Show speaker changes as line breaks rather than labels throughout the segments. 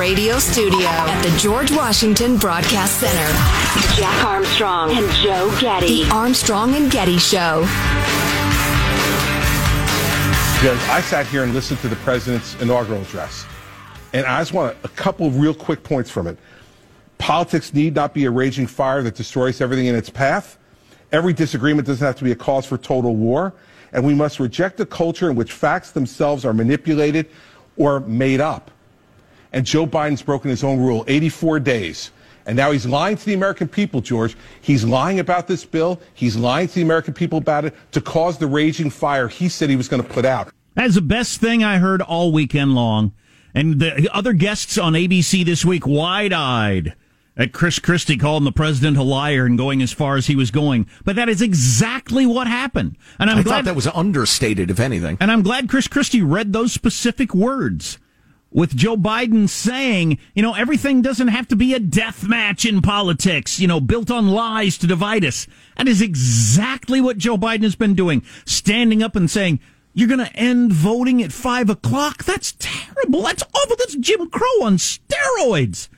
radio studio at the George Washington Broadcast Center. Jack Armstrong and Joe Getty. The Armstrong and Getty Show.
Because I sat here and listened to the president's inaugural address, and I just want a couple of real quick points from it. Politics need not be a raging fire that destroys everything in its path. Every disagreement doesn't have to be a cause for total war. And we must reject a culture in which facts themselves are manipulated or made up. And Joe Biden's broken his own rule 84 days. And now he's lying to the American people, George. He's lying about this bill. He's lying to the American people about it to cause the raging fire he said he was going to put out.
That's the best thing I heard all weekend long. And the other guests on ABC this week, wide eyed at Chris Christie calling the president a liar and going as far as he was going. But that is exactly what happened. And I'm
I
glad
thought that was understated, if anything.
And I'm glad Chris Christie read those specific words with Joe Biden saying, you know, everything doesn't have to be a death match in politics, you know, built on lies to divide us. That is exactly what Joe Biden has been doing, standing up and saying, you're going to end voting at five o'clock? That's terrible. That's awful. That's Jim Crow on steroids.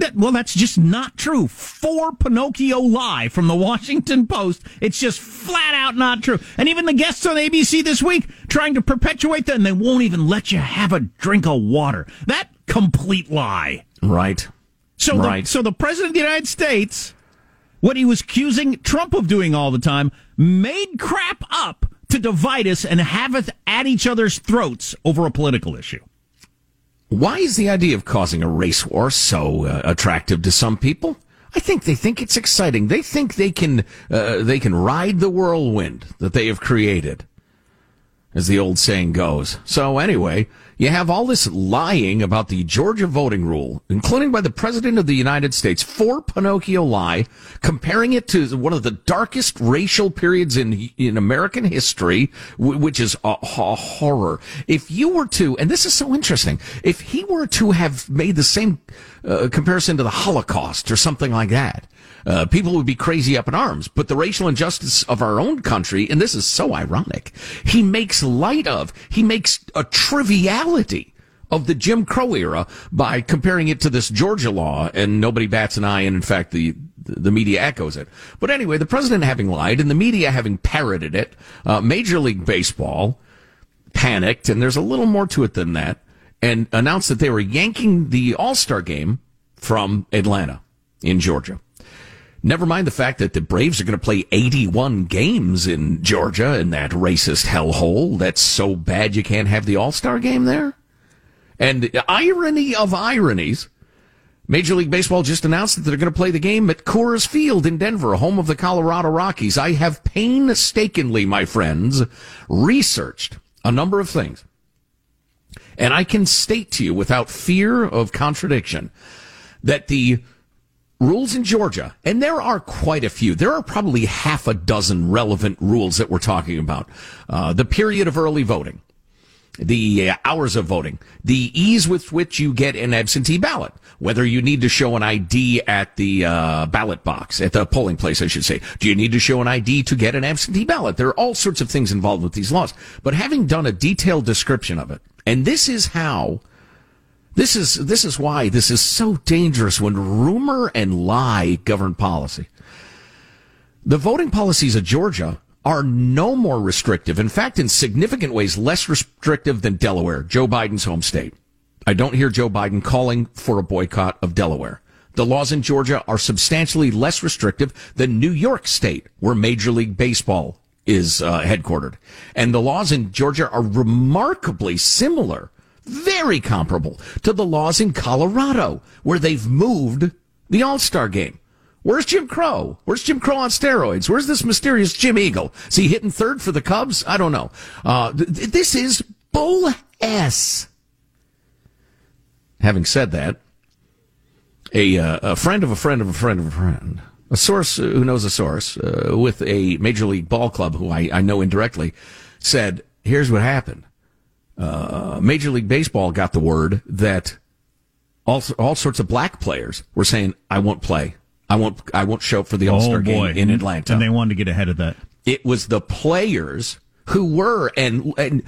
That, well, that's just not true. Four Pinocchio lie from the Washington Post. It's just flat out not true. And even the guests on ABC this week trying to perpetuate that, and they won't even let you have a drink of water. That complete lie.
Right.
So,
right.
The, so the president of the United States, what he was accusing Trump of doing all the time, made crap up to divide us and have us at each other's throats over a political issue.
Why is the idea of causing a race war so uh, attractive to some people? I think they think it's exciting. They think they can uh, they can ride the whirlwind that they have created, as the old saying goes. So anyway, you have all this lying about the Georgia voting rule, including by the President of the United States, four Pinocchio lie, comparing it to one of the darkest racial periods in in American history, which is a, a horror. If you were to, and this is so interesting, if he were to have made the same uh, comparison to the Holocaust or something like that, uh, people would be crazy up in arms. But the racial injustice of our own country, and this is so ironic, he makes light of, he makes a triviality of the Jim Crow era by comparing it to this Georgia law, and nobody bats an eye, and in fact, the the media echoes it. But anyway, the president having lied and the media having parroted it, uh, Major League Baseball panicked, and there's a little more to it than that, and announced that they were yanking the All Star game from Atlanta in Georgia. Never mind the fact that the Braves are going to play 81 games in Georgia in that racist hellhole. That's so bad you can't have the All Star game there. And irony of ironies, Major League Baseball just announced that they're going to play the game at Coors Field in Denver, home of the Colorado Rockies. I have painstakingly, my friends, researched a number of things. And I can state to you without fear of contradiction that the rules in Georgia, and there are quite a few. There are probably half a dozen relevant rules that we're talking about. Uh, the period of early voting, the uh, hours of voting, the ease with which you get an absentee ballot, whether you need to show an ID at the uh, ballot box, at the polling place, I should say. Do you need to show an ID to get an absentee ballot? There are all sorts of things involved with these laws. But having done a detailed description of it, and this is how this is this is why this is so dangerous when rumor and lie govern policy. The voting policies of Georgia are no more restrictive. In fact, in significant ways, less restrictive than Delaware, Joe Biden's home state. I don't hear Joe Biden calling for a boycott of Delaware. The laws in Georgia are substantially less restrictive than New York State, where Major League Baseball is uh, headquartered. And the laws in Georgia are remarkably similar very comparable to the laws in Colorado, where they've moved the All Star game. Where's Jim Crow? Where's Jim Crow on steroids? Where's this mysterious Jim Eagle? Is he hitting third for the Cubs? I don't know. Uh, th- this is bull s. Having said that, a, uh, a friend of a friend of a friend of a friend, a source who knows a source uh, with a major league ball club who I, I know indirectly, said, "Here's what happened." Uh, Major League Baseball got the word that all all sorts of black players were saying, "I won't play. I won't. I won't show up for the All Star
oh,
game in Atlanta."
And they wanted to get ahead of that.
It was the players who were and and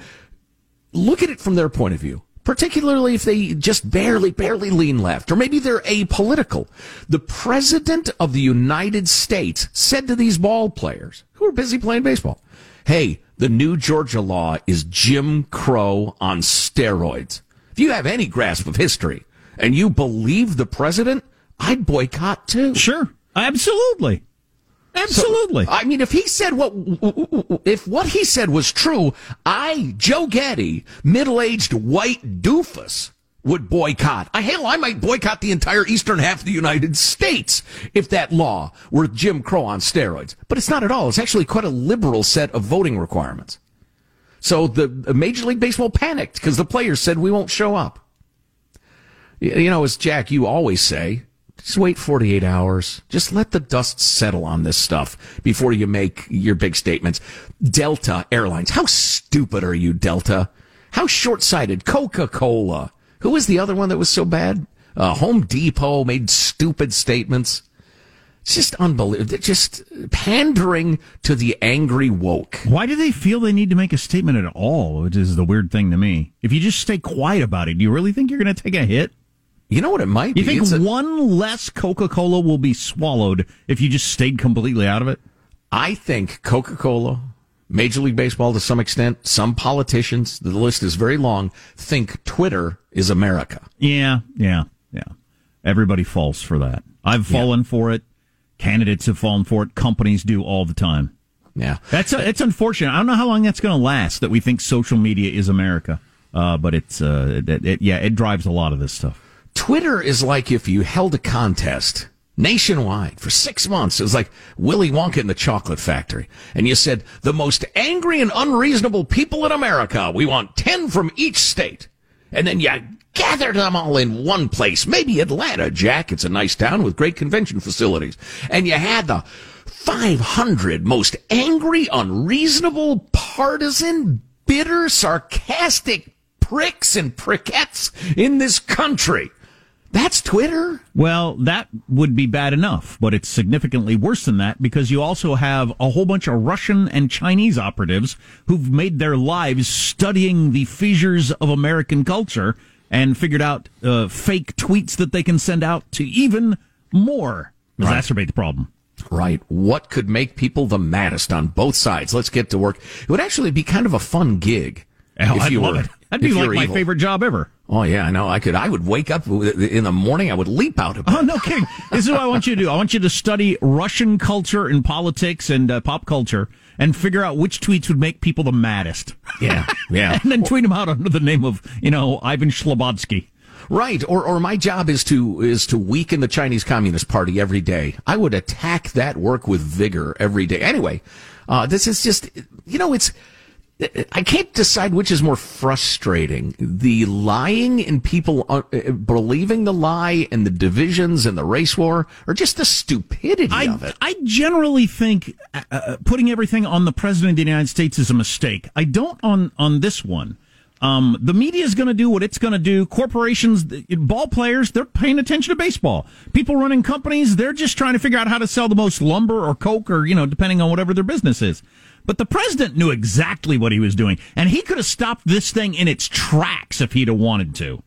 look at it from their point of view. particularly if they just barely, barely lean left, or maybe they're apolitical. The president of the United States said to these ball players who are busy playing baseball, Hey, the new Georgia law is Jim Crow on steroids. If you have any grasp of history and you believe the president, I'd boycott too.
Sure. Absolutely. Absolutely.
So, I mean, if he said what, if what he said was true, I, Joe Getty, middle-aged white doofus, would boycott. I, hell, I might boycott the entire eastern half of the United States if that law were Jim Crow on steroids. But it's not at all. It's actually quite a liberal set of voting requirements. So the Major League Baseball panicked because the players said we won't show up. You know, as Jack, you always say, just wait 48 hours. Just let the dust settle on this stuff before you make your big statements. Delta Airlines. How stupid are you, Delta? How short-sighted. Coca-Cola. Who was the other one that was so bad? Uh, Home Depot made stupid statements. It's just unbelievable. They're just pandering to the angry woke.
Why do they feel they need to make a statement at all? Which is the weird thing to me. If you just stay quiet about it, do you really think you're going to take a hit?
You know what it might
you
be?
You think a, one less Coca Cola will be swallowed if you just stayed completely out of it?
I think Coca Cola, Major League Baseball to some extent, some politicians, the list is very long, think Twitter is America.
Yeah, yeah, yeah. Everybody falls for that. I've fallen yeah. for it. Candidates have fallen for it. Companies do all the time.
Yeah.
That's it's unfortunate. I don't know how long that's going to last that we think social media is America. Uh, but it's, uh, it, it, yeah, it drives a lot of this stuff.
Twitter is like if you held a contest nationwide for six months. It was like Willy Wonka in the chocolate factory. And you said, the most angry and unreasonable people in America. We want 10 from each state. And then you gathered them all in one place. Maybe Atlanta, Jack. It's a nice town with great convention facilities. And you had the 500 most angry, unreasonable, partisan, bitter, sarcastic pricks and prickettes in this country. That's Twitter?
Well, that would be bad enough, but it's significantly worse than that because you also have a whole bunch of Russian and Chinese operatives who've made their lives studying the fissures of American culture and figured out uh, fake tweets that they can send out to even more exacerbate the problem.
Right. What could make people the maddest on both sides? Let's get to work. It would actually be kind of a fun gig.
Oh, if I'd you love were, it. That'd be like my evil. favorite job ever.
Oh yeah, I know. I could. I would wake up in the morning. I would leap out of bed.
Oh no, kidding. this is what I want you to do. I want you to study Russian culture and politics and uh, pop culture and figure out which tweets would make people the maddest.
Yeah, yeah.
and then tweet them out under the name of you know Ivan Shlobodsky.
Right, or or my job is to is to weaken the Chinese Communist Party every day. I would attack that work with vigor every day. Anyway, uh, this is just you know it's I can't decide which is more frustrating: the lying and people uh, believing the lie, and the divisions and the race war, or just the stupidity
I,
of it.
I generally think uh, uh, putting everything on the president of the United States is a mistake. I don't on on this one. Um, the media is going to do what it's going to do. Corporations, ball players, they're paying attention to baseball. People running companies, they're just trying to figure out how to sell the most lumber or coke or, you know, depending on whatever their business is. But the president knew exactly what he was doing, and he could have stopped this thing in its tracks if he'd have wanted to.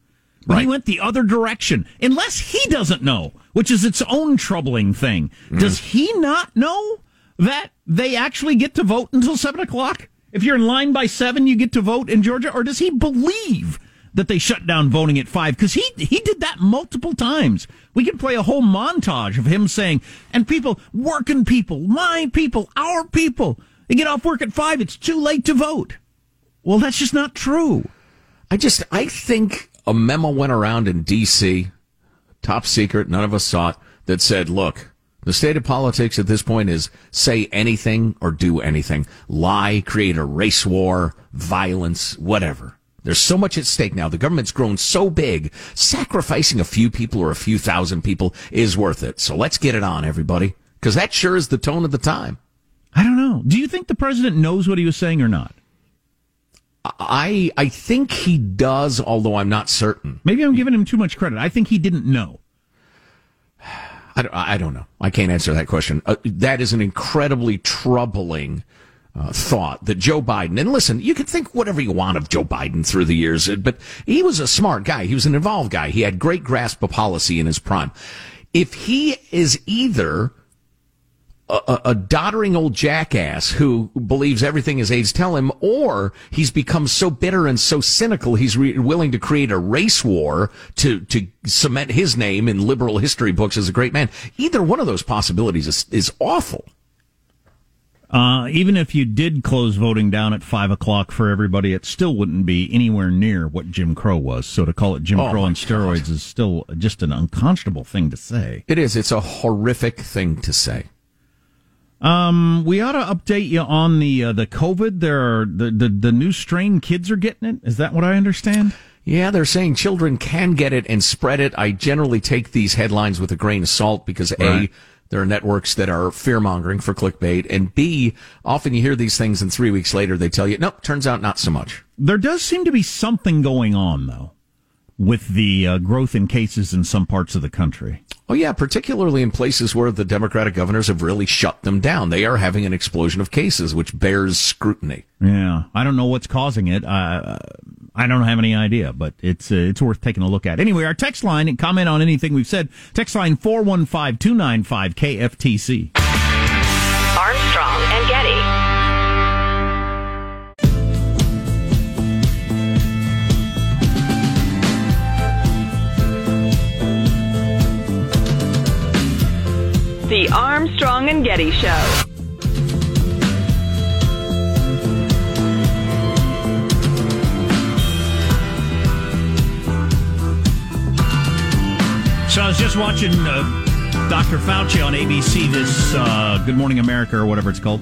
But right. he went the other direction, unless he doesn't know, which is its own troubling thing. Mm. Does he not know that they actually get to vote until seven o'clock? If you're in line by seven, you get to vote in Georgia, or does he believe that they shut down voting at five? Because he he did that multiple times. We could play a whole montage of him saying, "And people, working people, my people, our people." They get off work at five. It's too late to vote. Well, that's just not true.
I just, I think a memo went around in D.C., top secret, none of us saw it, that said, look, the state of politics at this point is say anything or do anything. Lie, create a race war, violence, whatever. There's so much at stake now. The government's grown so big. Sacrificing a few people or a few thousand people is worth it. So let's get it on, everybody. Because that sure is the tone of the time.
I don't know. Do you think the president knows what he was saying or not?
I I think he does, although I'm not certain.
Maybe I'm giving him too much credit. I think he didn't know.
I don't, I don't know. I can't answer that question. Uh, that is an incredibly troubling uh, thought that Joe Biden, and listen, you can think whatever you want of Joe Biden through the years, but he was a smart guy. He was an involved guy. He had great grasp of policy in his prime. If he is either a, a, doddering old jackass who believes everything his aides tell him, or he's become so bitter and so cynical he's re- willing to create a race war to to cement his name in liberal history books as a great man. Either one of those possibilities is, is awful.
Uh, even if you did close voting down at five o'clock for everybody, it still wouldn't be anywhere near what Jim Crow was. So to call it Jim oh Crow on steroids God. is still just an unconscionable thing to say.
It is. It's a horrific thing to say.
Um, we ought to update you on the uh, the COVID. There are the, the the new strain. Kids are getting it. Is that what I understand?
Yeah, they're saying children can get it and spread it. I generally take these headlines with a grain of salt because right. a there are networks that are fear mongering for clickbait, and b often you hear these things and three weeks later they tell you, nope, turns out not so much.
There does seem to be something going on though with the uh, growth in cases in some parts of the country.
Oh, yeah, particularly in places where the Democratic governors have really shut them down. They are having an explosion of cases, which bears scrutiny.
Yeah, I don't know what's causing it. Uh, I don't have any idea, but it's uh, it's worth taking a look at. Anyway, our text line and comment on anything we've said. Text line 415 295 KFTC.
The Armstrong and Getty Show.
So I was just watching uh, Dr. Fauci on ABC this uh, Good Morning America or whatever it's called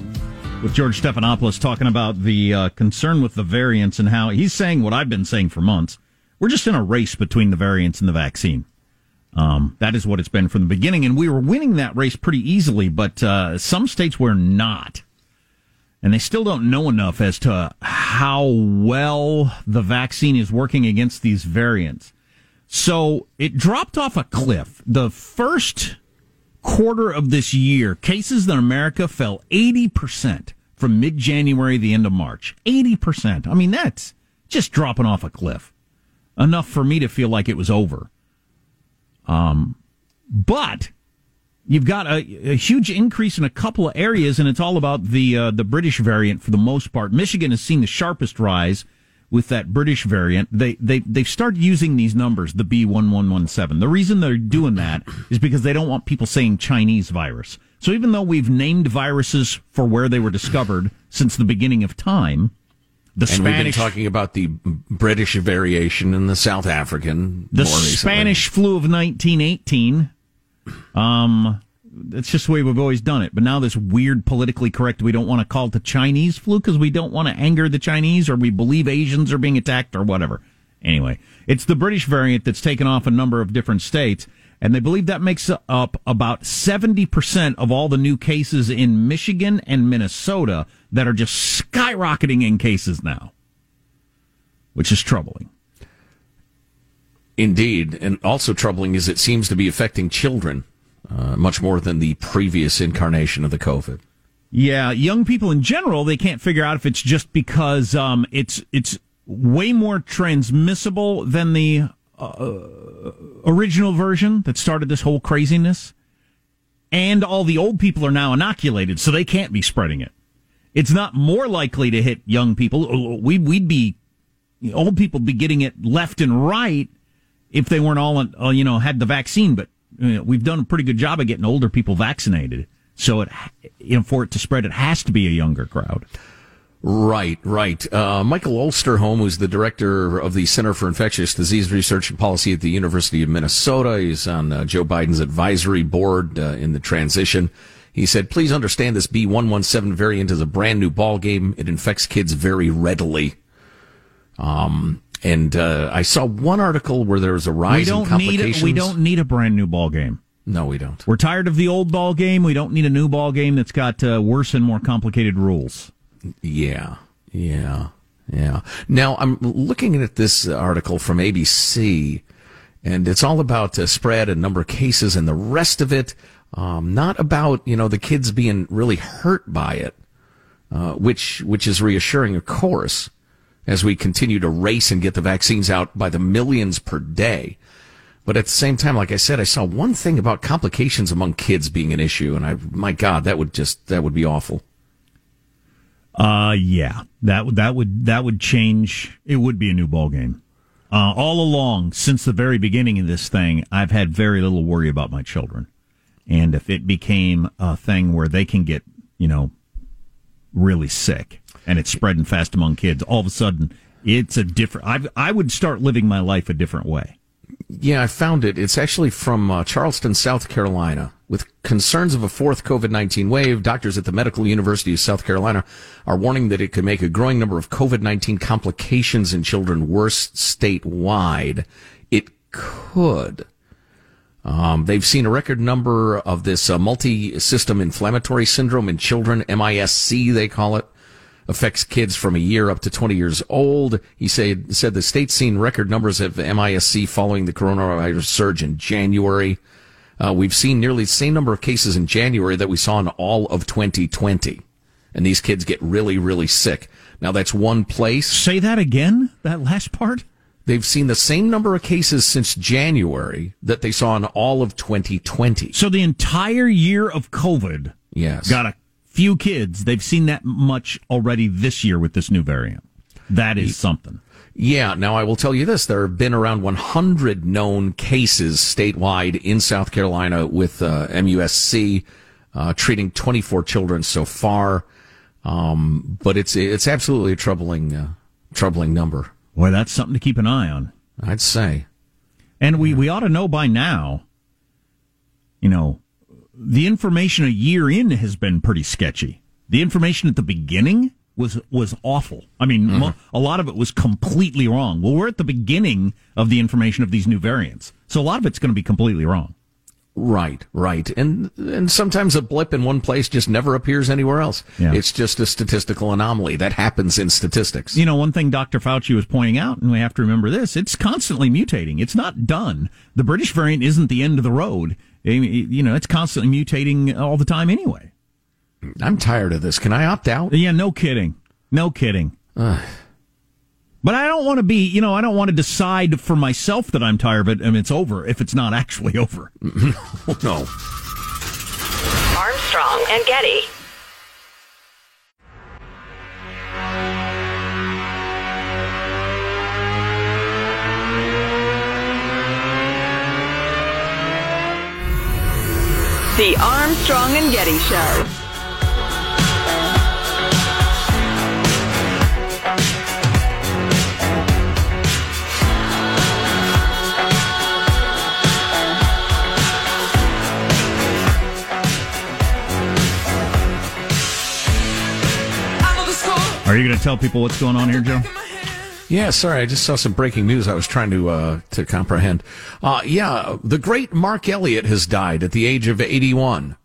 with George Stephanopoulos talking about the uh, concern with the variants and how he's saying what I've been saying for months. We're just in a race between the variants and the vaccine. Um, that is what it's been from the beginning, and we were winning that race pretty easily. But uh, some states were not, and they still don't know enough as to how well the vaccine is working against these variants. So it dropped off a cliff. The first quarter of this year, cases in America fell eighty percent from mid January to the end of March. Eighty percent. I mean, that's just dropping off a cliff. Enough for me to feel like it was over. Um, but you've got a, a, huge increase in a couple of areas, and it's all about the uh, the British variant for the most part. Michigan has seen the sharpest rise with that British variant. They they they've started using these numbers, the B one one one seven. The reason they're doing that is because they don't want people saying Chinese virus. So even though we've named viruses for where they were discovered since the beginning of time,
the and Spanish, we've been talking about the British variation and the South African.
The Spanish flu of 1918. Um, that's just the way we've always done it. But now this weird politically correct, we don't want to call it the Chinese flu because we don't want to anger the Chinese or we believe Asians are being attacked or whatever. Anyway, it's the British variant that's taken off a number of different states. And they believe that makes up about 70% of all the new cases in Michigan and Minnesota that are just skyrocketing in cases now, which is troubling.
Indeed. And also troubling is it seems to be affecting children uh, much more than the previous incarnation of the COVID.
Yeah, young people in general, they can't figure out if it's just because um, it's it's way more transmissible than the uh, original version that started this whole craziness, and all the old people are now inoculated, so they can't be spreading it. It's not more likely to hit young people. We, would be old people be getting it left and right if they weren't all, uh, you know, had the vaccine. But you know, we've done a pretty good job of getting older people vaccinated. So it, you know, for it to spread, it has to be a younger crowd.
Right, right. Uh, Michael Osterholm, who's the director of the Center for Infectious Disease Research and Policy at the University of Minnesota, he's on uh, Joe Biden's advisory board uh, in the transition. He said, "Please understand this B117 variant is a brand new ball game. It infects kids very readily." Um, and uh, I saw one article where there was a rise we don't in complications.
Need a, we don't need a brand new ball game.
No, we don't.
We're tired of the old ball game. We don't need a new ball game that's got uh, worse and more complicated rules.
Yeah, yeah, yeah. Now I'm looking at this article from ABC, and it's all about uh, spread and number of cases and the rest of it. Um, not about you know the kids being really hurt by it. uh, which which is reassuring, of course, as we continue to race and get the vaccines out by the millions per day. But at the same time, like I said, I saw one thing about complications among kids being an issue, and I, my God, that would just that would be awful.
Uh, yeah, that would that would that would change. It would be a new ball game. Uh, all along, since the very beginning of this thing, I've had very little worry about my children, and if it became a thing where they can get, you know, really sick and it's spreading fast among kids, all of a sudden it's a different. I I would start living my life a different way.
Yeah, I found it. It's actually from uh, Charleston, South Carolina. With concerns of a fourth COVID 19 wave, doctors at the Medical University of South Carolina are warning that it could make a growing number of COVID 19 complications in children worse statewide. It could. Um, they've seen a record number of this uh, multi system inflammatory syndrome in children, MISC, they call it affects kids from a year up to 20 years old. He said, said the state's seen record numbers of MISC following the coronavirus surge in January. Uh, we've seen nearly the same number of cases in January that we saw in all of 2020. And these kids get really, really sick. Now that's one place.
Say that again, that last part?
They've seen the same number of cases since January that they saw in all of 2020.
So the entire year of COVID
yes.
got a few kids. They've seen that much already this year with this new variant. That is something.
Yeah. Now I will tell you this: there have been around 100 known cases statewide in South Carolina with uh, MUSC, uh, treating 24 children so far. Um, but it's it's absolutely a troubling uh, troubling number.
Boy, that's something to keep an eye on.
I'd say.
And we, we ought to know by now, you know, the information a year in has been pretty sketchy. The information at the beginning was was awful. I mean, mm-hmm. a lot of it was completely wrong. Well, we're at the beginning of the information of these new variants, so a lot of it's going to be completely wrong.
Right, right, and and sometimes a blip in one place just never appears anywhere else. Yeah. It's just a statistical anomaly that happens in statistics.
You know, one thing Dr. Fauci was pointing out, and we have to remember this: it's constantly mutating. It's not done. The British variant isn't the end of the road. You know, it's constantly mutating all the time anyway.
I'm tired of this. Can I opt out?
Yeah, no kidding. No kidding. but I don't want to be, you know, I don't want to decide for myself that I'm tired of it and it's over if it's not actually over.
no.
Armstrong and Getty. The Armstrong and Getty Show.
Are you going to tell people what's going on here, Joe?
Yeah, sorry, I just saw some breaking news I was trying to uh, to comprehend. Uh, yeah, the great Mark Elliott has died at the age of 81.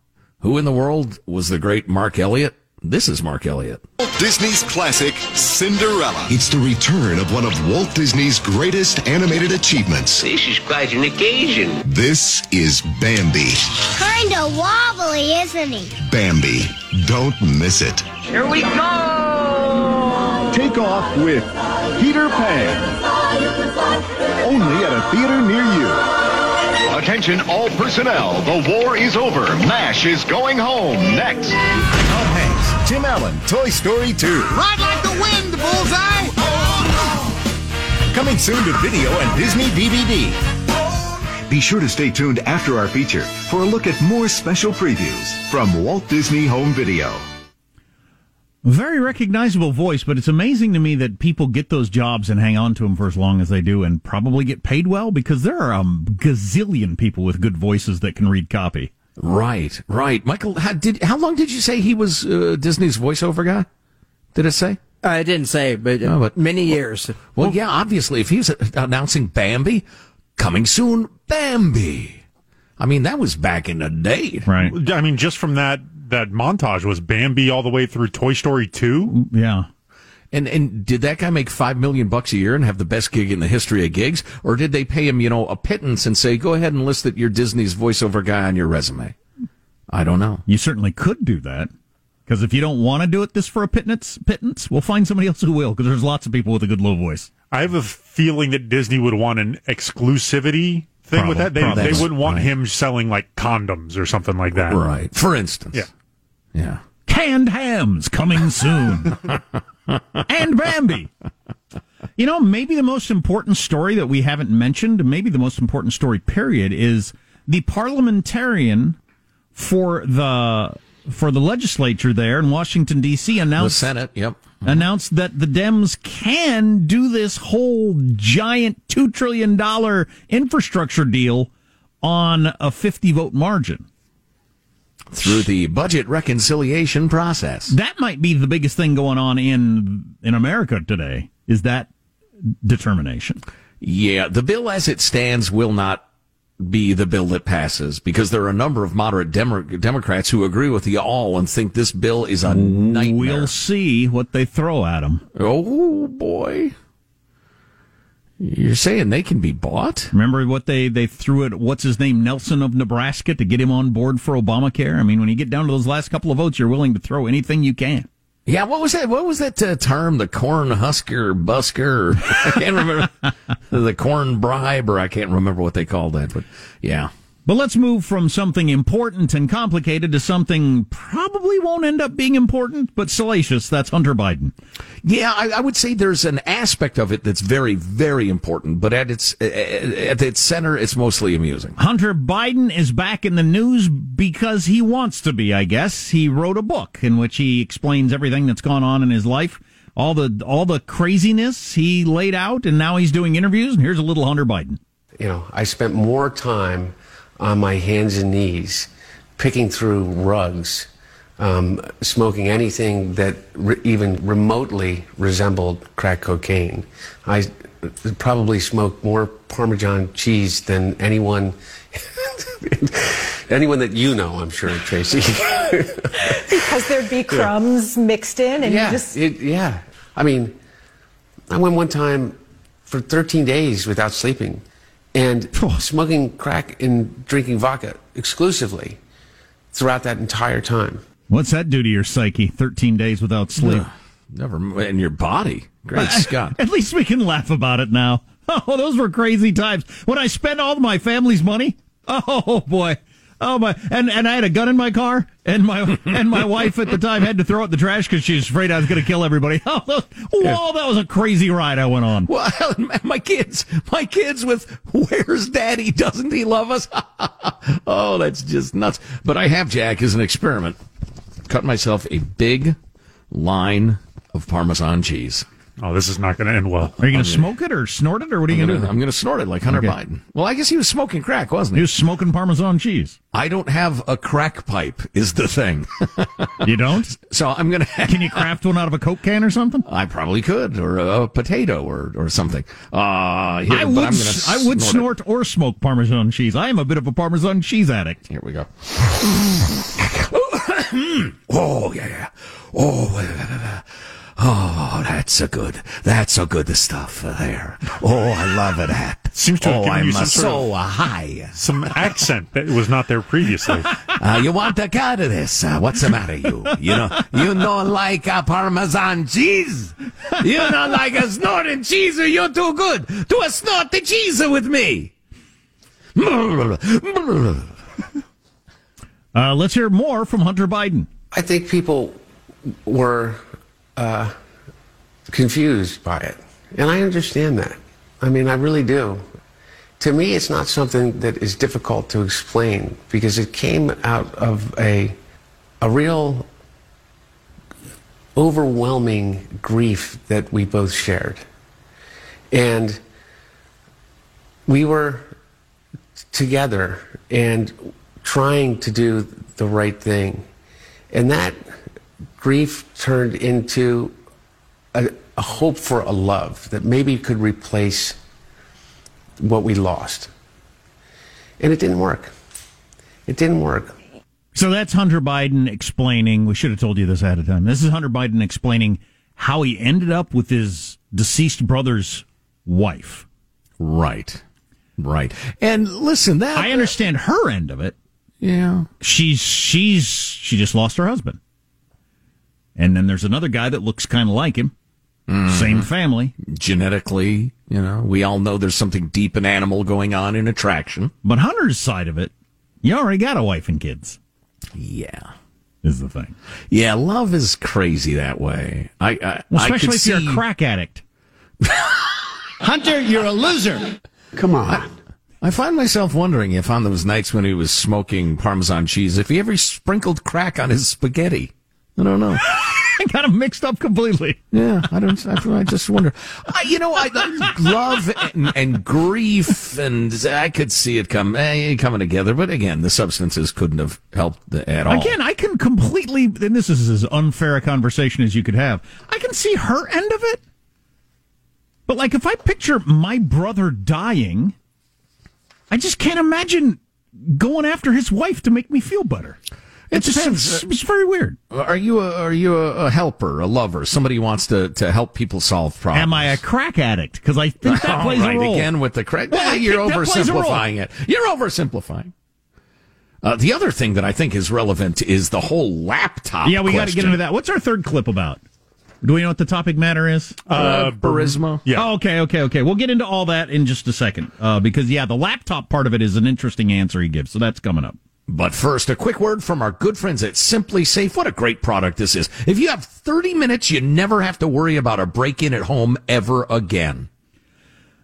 Who in the world was the great Mark Elliott? This is Mark Elliott.
Disney's classic Cinderella. It's the return of one of Walt Disney's greatest animated achievements.
This is quite an occasion.
This is Bambi.
Kinda wobbly, isn't he?
Bambi. Don't miss it.
Here we go!
Take off with Peter Pan. Only at a theater near you.
Attention all personnel. The war is over. MASH is going home. Next. Oh Hanks.
Tim Allen, Toy Story 2.
Ride like the wind, Bullseye!
Coming soon to video and Disney DVD. Be sure to stay tuned after our feature for a look at more special previews from Walt Disney Home Video.
Very recognizable voice, but it's amazing to me that people get those jobs and hang on to them for as long as they do and probably get paid well because there are a gazillion people with good voices that can read copy.
Right, right. Michael, how, did how long did you say he was uh, Disney's voiceover guy? Did it say?
I didn't say, but, oh, but many years.
Well, well, yeah, obviously, if he was announcing Bambi, coming soon, Bambi. I mean, that was back in the day,
right?
I mean, just from that that montage was Bambi all the way through Toy Story two.
Yeah.
And and did that guy make five million bucks a year and have the best gig in the history of gigs, or did they pay him, you know, a pittance and say, "Go ahead and list that you're Disney's voiceover guy on your resume"? I don't know.
You certainly could do that Because if you don't want to do it this for a pittance, pittance, we'll find somebody else who will. Because there's lots of people with a good low voice.
I have a feeling that Disney would want an exclusivity thing with that. They,
Probably.
they wouldn't want
Right.
him selling like condoms or something like that.
Right. For instance.
Yeah.
Yeah.
Canned hams coming soon. and Bambi. You know, maybe the most important story that we haven't mentioned, maybe the most important story, period, is the parliamentarian for the for the legislature there in Washington D.C.
The
announced
Senate. Yep. Mm-hmm.
announced that the Dems can do this whole giant two trillion dollar infrastructure deal on a fifty vote margin.
Through the budget reconciliation process.
That might be the biggest thing going on in in America today. Is that determination?
Yeah, the bill as it stands will not be the bill that passes because there are a number of moderate Demo- Democrats who agree with you all and think this bill is a nightmare.
We'll see what they throw at them.
Oh boy. You're saying they can be bought?
Remember what they, they threw at what's his name Nelson of Nebraska to get him on board for Obamacare? I mean, when you get down to those last couple of votes, you're willing to throw anything you can.
Yeah, what was that? What was that uh, term? The corn husker busker? I can't remember. the corn bribe, or I can't remember what they called that. But yeah,
But let's move from something important and complicated to something probably won't end up being important, but salacious. That's Hunter Biden.
yeah, I, I would say there's an aspect of it that's very, very important. But at its at its center, it's mostly amusing.
Hunter Biden is back in the news because he wants to be, I guess. He wrote a book in which he explains everything that's gone on in his life, all the all the craziness he laid out, and now he's doing interviews. And here's a little Hunter Biden.
You know, I spent more time on my hands and knees picking through rugs, um, smoking anything that re- even remotely resembled crack cocaine. I probably smoked more Parmesan cheese than anyone. anyone that you know, I'm sure, Tracy.
because there'd be crumbs mixed in, and
yeah,
you just
it, yeah. I mean, I went one time for 13 days without sleeping and smoking crack and drinking vodka exclusively throughout that entire time.
What's that do to your psyche? Thirteen days without sleep.
Never in your body. Great Scott.
At least we can laugh about it now. Oh, those were crazy times when I spent all my family's money. Oh boy. Oh my! And and I had a gun in my car, and my and my wife at the time had to throw it in the trash because she was afraid I was going to kill everybody. Oh, whoa, that was a crazy ride I went on.
Well, my kids, my kids with "Where's Daddy? Doesn't he love us?" oh, that's just nuts. But I have Jack as an experiment. Cut myself a big line of Parmesan cheese.
Oh, this is not going to end well.
Are you going to smoke it or snort it or what are you going to do?
I'm gonna snort it like Hunter
Okay.
Biden. Well, I guess he was smoking crack, wasn't
He
he?
was smoking Parmesan cheese.
I don't have a crack pipe. Is the thing.
You don't?
so I'm gonna.
Can you craft one out of a Coke can or something?
I probably could, or a, potato, or or something. Uh, here,
I would,
I'm gonna
s- I would
snort it.
snort or smoke Parmesan cheese. I am a bit of a Parmesan cheese addict.
Here we go. oh yeah, yeah. Oh, oh, that's so good. That's so good. The stuff there. Oh, I love it. That
Seems to have
oh,
given
I'm
you some
uh,
sort
so
of-
uh, high.
Some accent that was not there previously.
Uh, you want a cut of this? Uh, what's the matter, you? You know, you don't like a Parmesan cheese. You don't like a snorting cheese. You're too good to a snorting cheese with me.
Uh, let's hear more from Hunter Biden.
I think people were uh, confused by it. And I understand that. I mean, I really do. To me, it's not something that is difficult to explain because it came out of a, a real overwhelming grief that we both shared. And we were together and trying to do the right thing. And that grief turned into a, a hope for a love that maybe could replace what we lost. And it didn't work. It didn't work.
So that's Hunter Biden explaining. We should have told you this ahead of time. This is Hunter Biden explaining how he ended up with his deceased brother's wife.
Right. Right. And listen, that
I understand her end of it.
Yeah.
She's she's she just lost her husband. And then there's another guy that looks kind of like him. Mm. Same family.
Genetically, you know, we all know there's something deep and animal going on in attraction.
But Hunter's side of it, you already got a wife and kids.
Yeah.
Is the thing.
Yeah, love is crazy that way. I, I
well, especially
I
if
see...
you're a crack addict.
Hunter, you're a loser.
Come on.
I, I find myself wondering if on those nights when he was smoking Parmesan cheese, if he ever sprinkled crack on his spaghetti. I don't know.
I got them mixed up completely.
Yeah, I don't. I, I just wonder. I, you know, I, I love and, and, grief, and I could see it come eh, coming together. But again, the substances couldn't have helped at all.
Again, I can completely. And this is as unfair a conversation as you could have. I can see her end of it. But like, if I picture my brother dying, I just can't imagine going after his wife to make me feel better. It just it's, it's very weird.
Are you a, are you a, a, helper, a lover, somebody who wants to, to help people solve problems?
Am I a crack addict? Because I think that plays
right,
a role.
Again with the crack, well, you're oversimplifying it. You're oversimplifying. Uh, the other thing that I think is relevant is the whole laptop.
Yeah, we
got
to get into that. What's our third clip about? Do we know what the topic matter is?
Uh, uh Burisma.
Yeah. Oh, okay, okay, okay. We'll get into all that in just a second. Uh, because, yeah, the laptop part of it is an interesting answer he gives. So that's coming up.
But first, a quick word from our good friends at SimpliSafe. What a great product this is. If you have 30 minutes, you never have to worry about a break in at home ever again.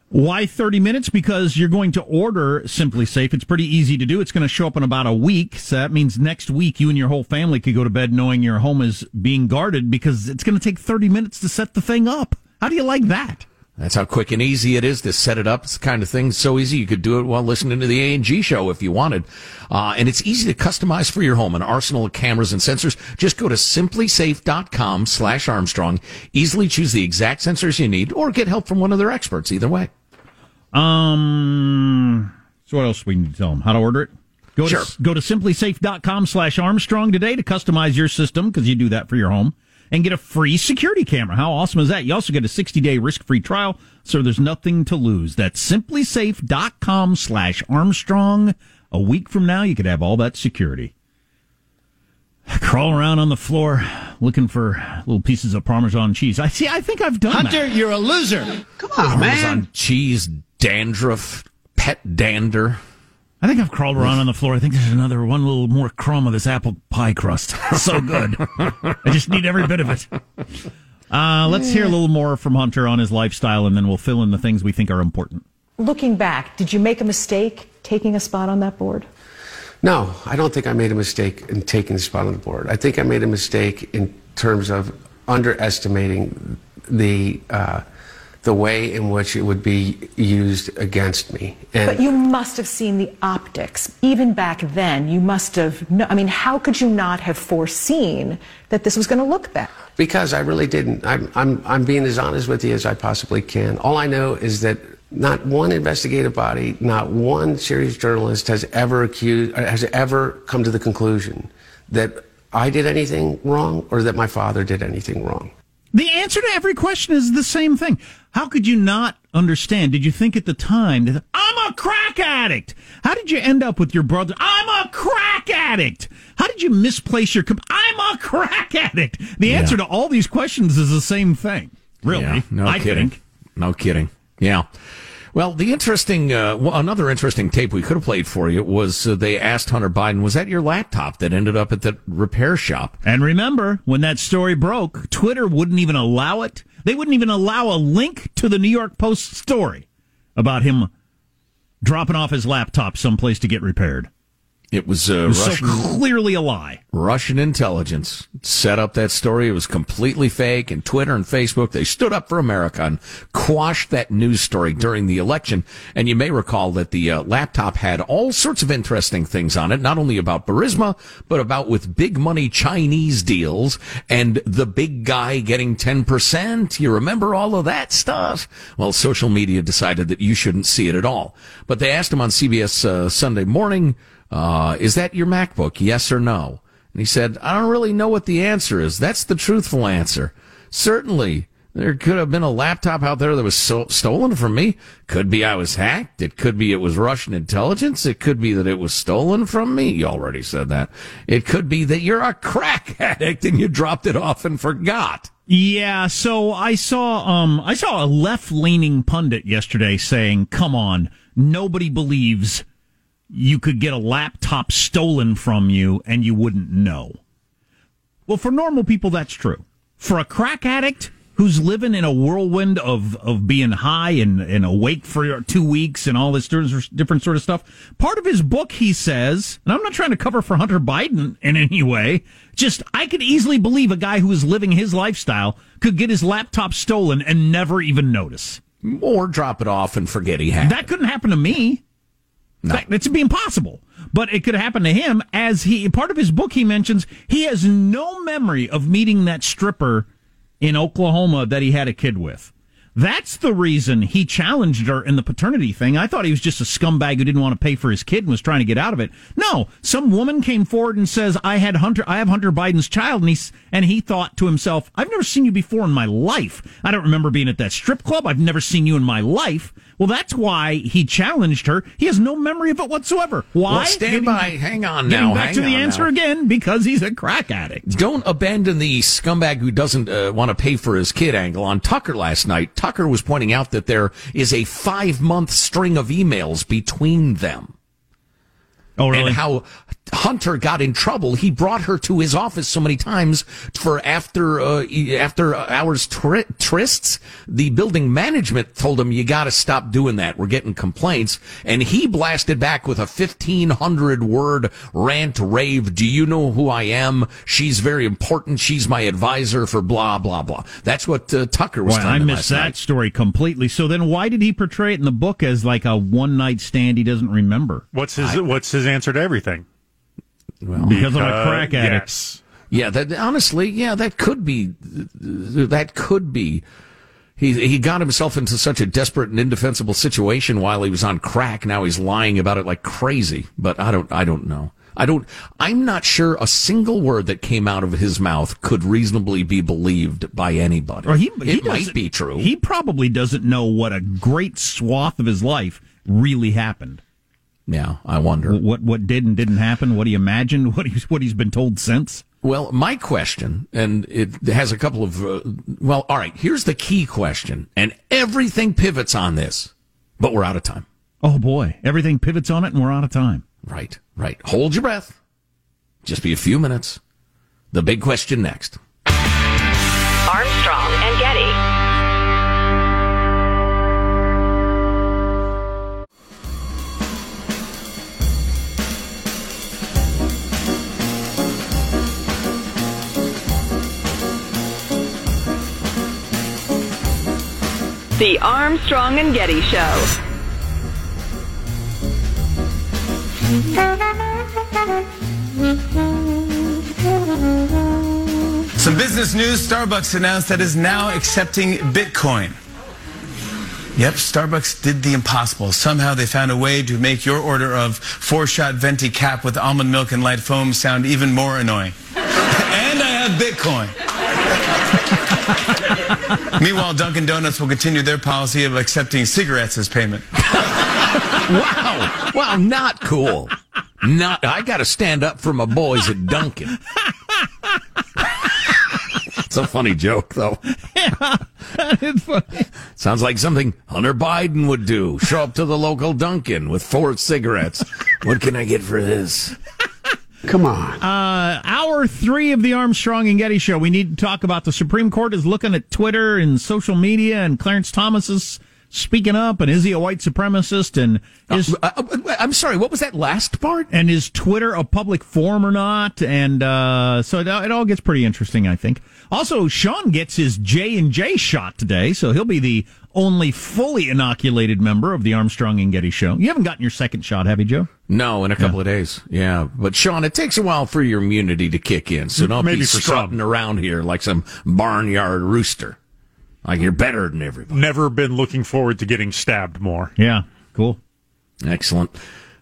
Why 30 minutes? Because you're going to order SimpliSafe. It's pretty easy to do. It's going to show up in about a week. So that means next week you and your whole family could go to bed knowing your home is being guarded because it's going to take 30 minutes to set the thing up. How do you like that?
That's how quick and easy it is to set it up. It's the kind of thing so easy you could do it while listening to the A and G show if you wanted. Uh, and it's easy to customize for your home. An arsenal of cameras and sensors. Just go to simplisafe.com slash Armstrong. Easily choose the exact sensors you need or get help from one of their experts. Either way.
Um. So what else we need to tell them? How to order it? Go
sure.
to go to simplisafe.com slash Armstrong today to customize your system because you do that for your home and get a free security camera. How awesome is that? You also get a 60 day risk free trial, so there's nothing to lose. That's simplisafe.com slash Armstrong. A week from now, you could have all that security. Crawl around on the floor looking for little pieces of Parmesan cheese. I see. I think I've done
Hunter,
that.
you're a loser. Come on,
Parmesan
man.
Parmesan cheese, dandruff, pet dander.
I think I've crawled around on the floor. I think there's another one little more crumb of this apple pie crust. so good. I just need every bit of it. Uh, let's hear a little more from Hunter on his lifestyle, and then we'll fill in the things we think are important.
Looking back, did you make a mistake taking a spot on that board?
No, I don't think I made a mistake in taking the spot on the board. I think I made a mistake in terms of underestimating the. Uh, the way in which it would be used against me.
And but you must have seen the optics. Even back then, you must have. No, I mean, how could you not have foreseen that this was going to look bad?
Because I really didn't. I'm, I'm, I'm being as honest with you as I possibly can. All I know is that not one investigative body, not one serious journalist has ever accused, has ever come to the conclusion that I did anything wrong or that my father did anything wrong.
The answer to every question is the same thing. How could you not understand? Did you think at the time that I'm a crack addict? How did you end up with your brother? I'm a crack addict. How did you misplace your? I'm a crack addict. The yeah. answer to all these questions is the same thing. Really? Yeah,
no
I
kidding.
Think.
No kidding. Yeah. Well, the interesting, uh, another interesting tape we could have played for you was uh, they asked Hunter Biden, was that your laptop that ended up at the repair shop?
And remember, when that story broke, Twitter wouldn't even allow it. They wouldn't even allow a link to the New York Post story about him dropping off his laptop someplace to get repaired.
It was, uh,
it was
Russian,
so clearly a lie.
Russian intelligence set up that story. It was completely fake. And Twitter and Facebook, they stood up for America and quashed that news story during the election. And you may recall that the uh, laptop had all sorts of interesting things on it, not only about Burisma, but about with big money Chinese deals and the big guy getting 10%. You remember all of that stuff? Well, social media decided that you shouldn't see it at all. But they asked him on CBS uh, Sunday morning, uh, is that your MacBook? Yes or no? And he said, I don't really know what the answer is. That's the truthful answer. Certainly, There could have been a laptop out there that was so- stolen from me. Could be I was hacked. It could be it was Russian intelligence. It could be that it was stolen from me. You already said that. It could be that you're a crack addict and you dropped it off and forgot.
Yeah, so I saw um I saw a left-leaning pundit yesterday saying, "Come on, nobody believes you could get a laptop stolen from you and you wouldn't know." Well, for normal people that's true. For a crack addict, who's living in a whirlwind of, of being high and, and awake for two weeks and all this different sort of stuff. Part of his book, he says, and I'm not trying to cover for Hunter Biden in any way, just I could easily believe a guy who is living his lifestyle could get his laptop stolen and never even notice.
Or drop it off and forget he had
That couldn't happen to me. No. It's be impossible. But it could happen to him as he, part of his book, he mentions he has no memory of meeting that stripper in Oklahoma that he had a kid with. That's the reason he challenged her in the paternity thing. I thought he was just a scumbag who didn't want to pay for his kid and was trying to get out of it. No, some woman came forward and says, "I had Hunter, I have Hunter Biden's child," and he and he thought to himself, "I've never seen you before in my life. I don't remember being at that strip club. I've never seen you in my life." Well, that's why he challenged her. He has no memory of it whatsoever. Why?
Well, stand getting, by. Hang on
now.
Back
to the answer
now.
again because he's a crack addict.
Don't abandon the scumbag who doesn't uh, want to pay for his kid angle. On Tucker last night, Tucker was pointing out that there is a five month string of emails between them.
Oh, really?
And how Hunter got in trouble. He brought her to his office so many times for after uh, after hours tri- trysts. The building management told him, "You got to stop doing that. We're getting complaints." And he blasted back with a fifteen hundred word rant rave. Do you know who I am? She's very important. She's my advisor for blah blah blah. That's what uh, Tucker was.
Well, I missed that
night.
story completely. So then, why did he portray it in the book as like a one night stand he doesn't remember?
What's his I, What's his answer to everything?
Well, because, because I'm a crack addict.
Yes.
Yeah, that honestly, yeah, that could be, that could be. He he got himself into such a desperate and indefensible situation while he was on crack. Now he's lying about it like crazy. But I don't I don't know. I don't. I'm not sure a single word that came out of his mouth could reasonably be believed by anybody.
Or he,
he it might be true.
He probably doesn't know what a great swath of his life really happened.
Yeah, I wonder
what what did and didn't happen. What he imagined. What he's what he's been told since.
Well, my question, and it has a couple of. Uh, well, all right. Here's the key question, and everything pivots on this, but we're out of time.
Oh boy, everything pivots on it, and we're out of time.
Right, right. Hold your breath. Just be a few minutes. The big question next.
Armstrong The Armstrong and Getty Show.
Some business news Starbucks announced that is now accepting Bitcoin. Yep, Starbucks did the impossible. Somehow they found a way to make your order of four shot venti cap with almond milk and light foam sound even more annoying. and I have Bitcoin. Meanwhile, Dunkin' Donuts will continue their policy of accepting cigarettes as payment.
wow. Wow, not cool. Not I got to stand up for my boys at Dunkin'. it's a funny joke though.
Yeah, it's funny.
Sounds like something Hunter Biden would do. Show up to the local Dunkin' with four cigarettes. what can I get for this? Come on.
Uh, hour three of the Armstrong and Getty show. We need to talk about the Supreme Court is looking at Twitter and social media, and Clarence Thomas is speaking up, and is he a white supremacist? And is
uh, uh, I'm sorry, what was that last part?
And is Twitter a public forum or not? And uh, so it, it all gets pretty interesting, I think. Also, Sean gets his J and J shot today, so he'll be the only fully inoculated member of the Armstrong and Getty show. You haven't gotten your second shot, have you, Joe?
No, in a couple yeah. of days. Yeah, but Sean, it takes a while for your immunity to kick in, so don't Maybe be strutting some. around here like some barnyard rooster. Like you're better than everybody.
Never been looking forward to getting stabbed more.
Yeah, cool.
Excellent.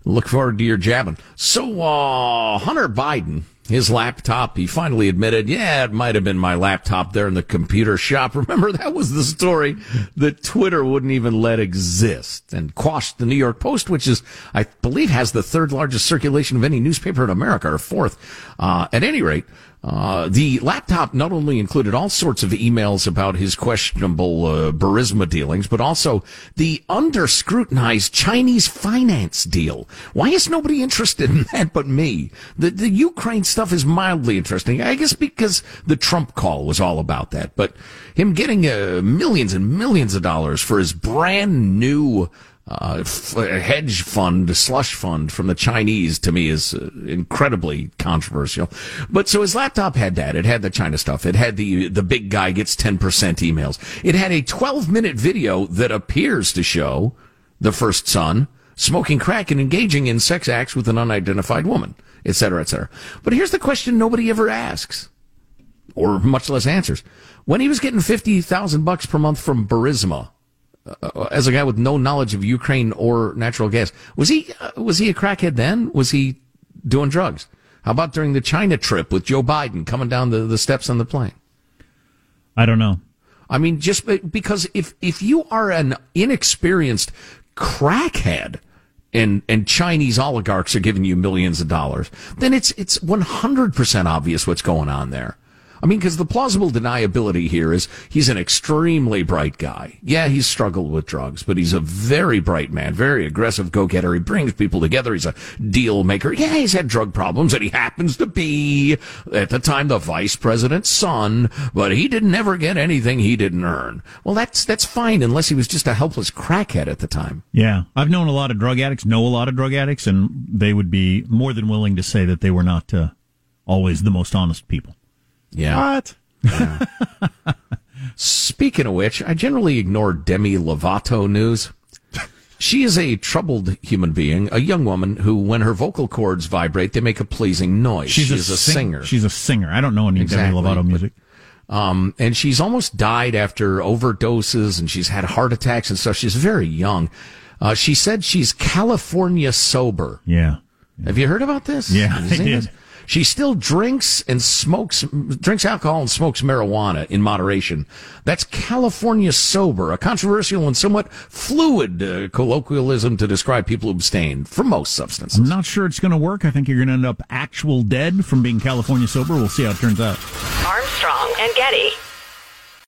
Look forward to your jabbing. So, uh, Hunter Biden his laptop. He finally admitted, yeah, it might have been my laptop there in the computer shop. Remember, that was the story that Twitter wouldn't even let exist and quashed the New York Post, which is, I believe, has the third largest circulation of any newspaper in America, or fourth. Uh, at any rate, uh, the laptop not only included all sorts of emails about his questionable uh, dealings, but also the under scrutinized Chinese finance deal. Why is nobody interested in that but me? The, the Ukraine stuff is mildly interesting. I guess because the Trump call was all about that. But him getting uh, millions and millions of dollars for his brand new uh, hedge fund, slush fund from the Chinese to me is uh, incredibly controversial. But so his laptop had that. It had the China stuff. It had the, the big guy gets 10% emails. It had a 12 minute video that appears to show the first son smoking crack and engaging in sex acts with an unidentified woman, et cetera, et cetera. But here's the question nobody ever asks or much less answers. When he was getting 50,000 bucks per month from Burisma, uh, as a guy with no knowledge of Ukraine or natural gas, was he uh, was he a crackhead then? Was he doing drugs? How about during the China trip with Joe Biden coming down the, the steps on the plane?
I don't know.
I mean, just because if if you are an inexperienced crackhead and and Chinese oligarchs are giving you millions of dollars, then it's it's one hundred percent obvious what's going on there. I mean, because the plausible deniability here is he's an extremely bright guy. Yeah, he's struggled with drugs, but he's a very bright man, very aggressive go-getter. He brings people together. He's a deal maker. Yeah, he's had drug problems, and he happens to be at the time the vice president's son, but he didn't ever get anything he didn't earn. Well, that's that's fine unless he was just a helpless crackhead at the time.
Yeah, I've known a lot of drug addicts, know a lot of drug addicts, and they would be more than willing to say that they were not uh, always the most honest people.
Yeah.
What?
Speaking of which, I generally ignore Demi Lovato news. She is a troubled human being, a young woman who, when her vocal cords vibrate, they make a pleasing noise.
She's,
She's
a, sing-
singer.
She's a singer. I don't know any
Exactly,
Demi Lovato
but-
music.
Um, and she's almost died after overdoses and she's had heart attacks and stuff. She's very young. Uh, she said she's California sober.
Yeah.
Have you heard about this?
Yeah, I did.
this? She still drinks and smokes, drinks alcohol and smokes marijuana in moderation. That's California sober, a controversial and somewhat fluid uh, colloquialism to describe people who abstain from most substances.
I'm not sure it's going to work. I think you're going to end up actual dead from being California sober. We'll see how it turns out.
Armstrong and Getty.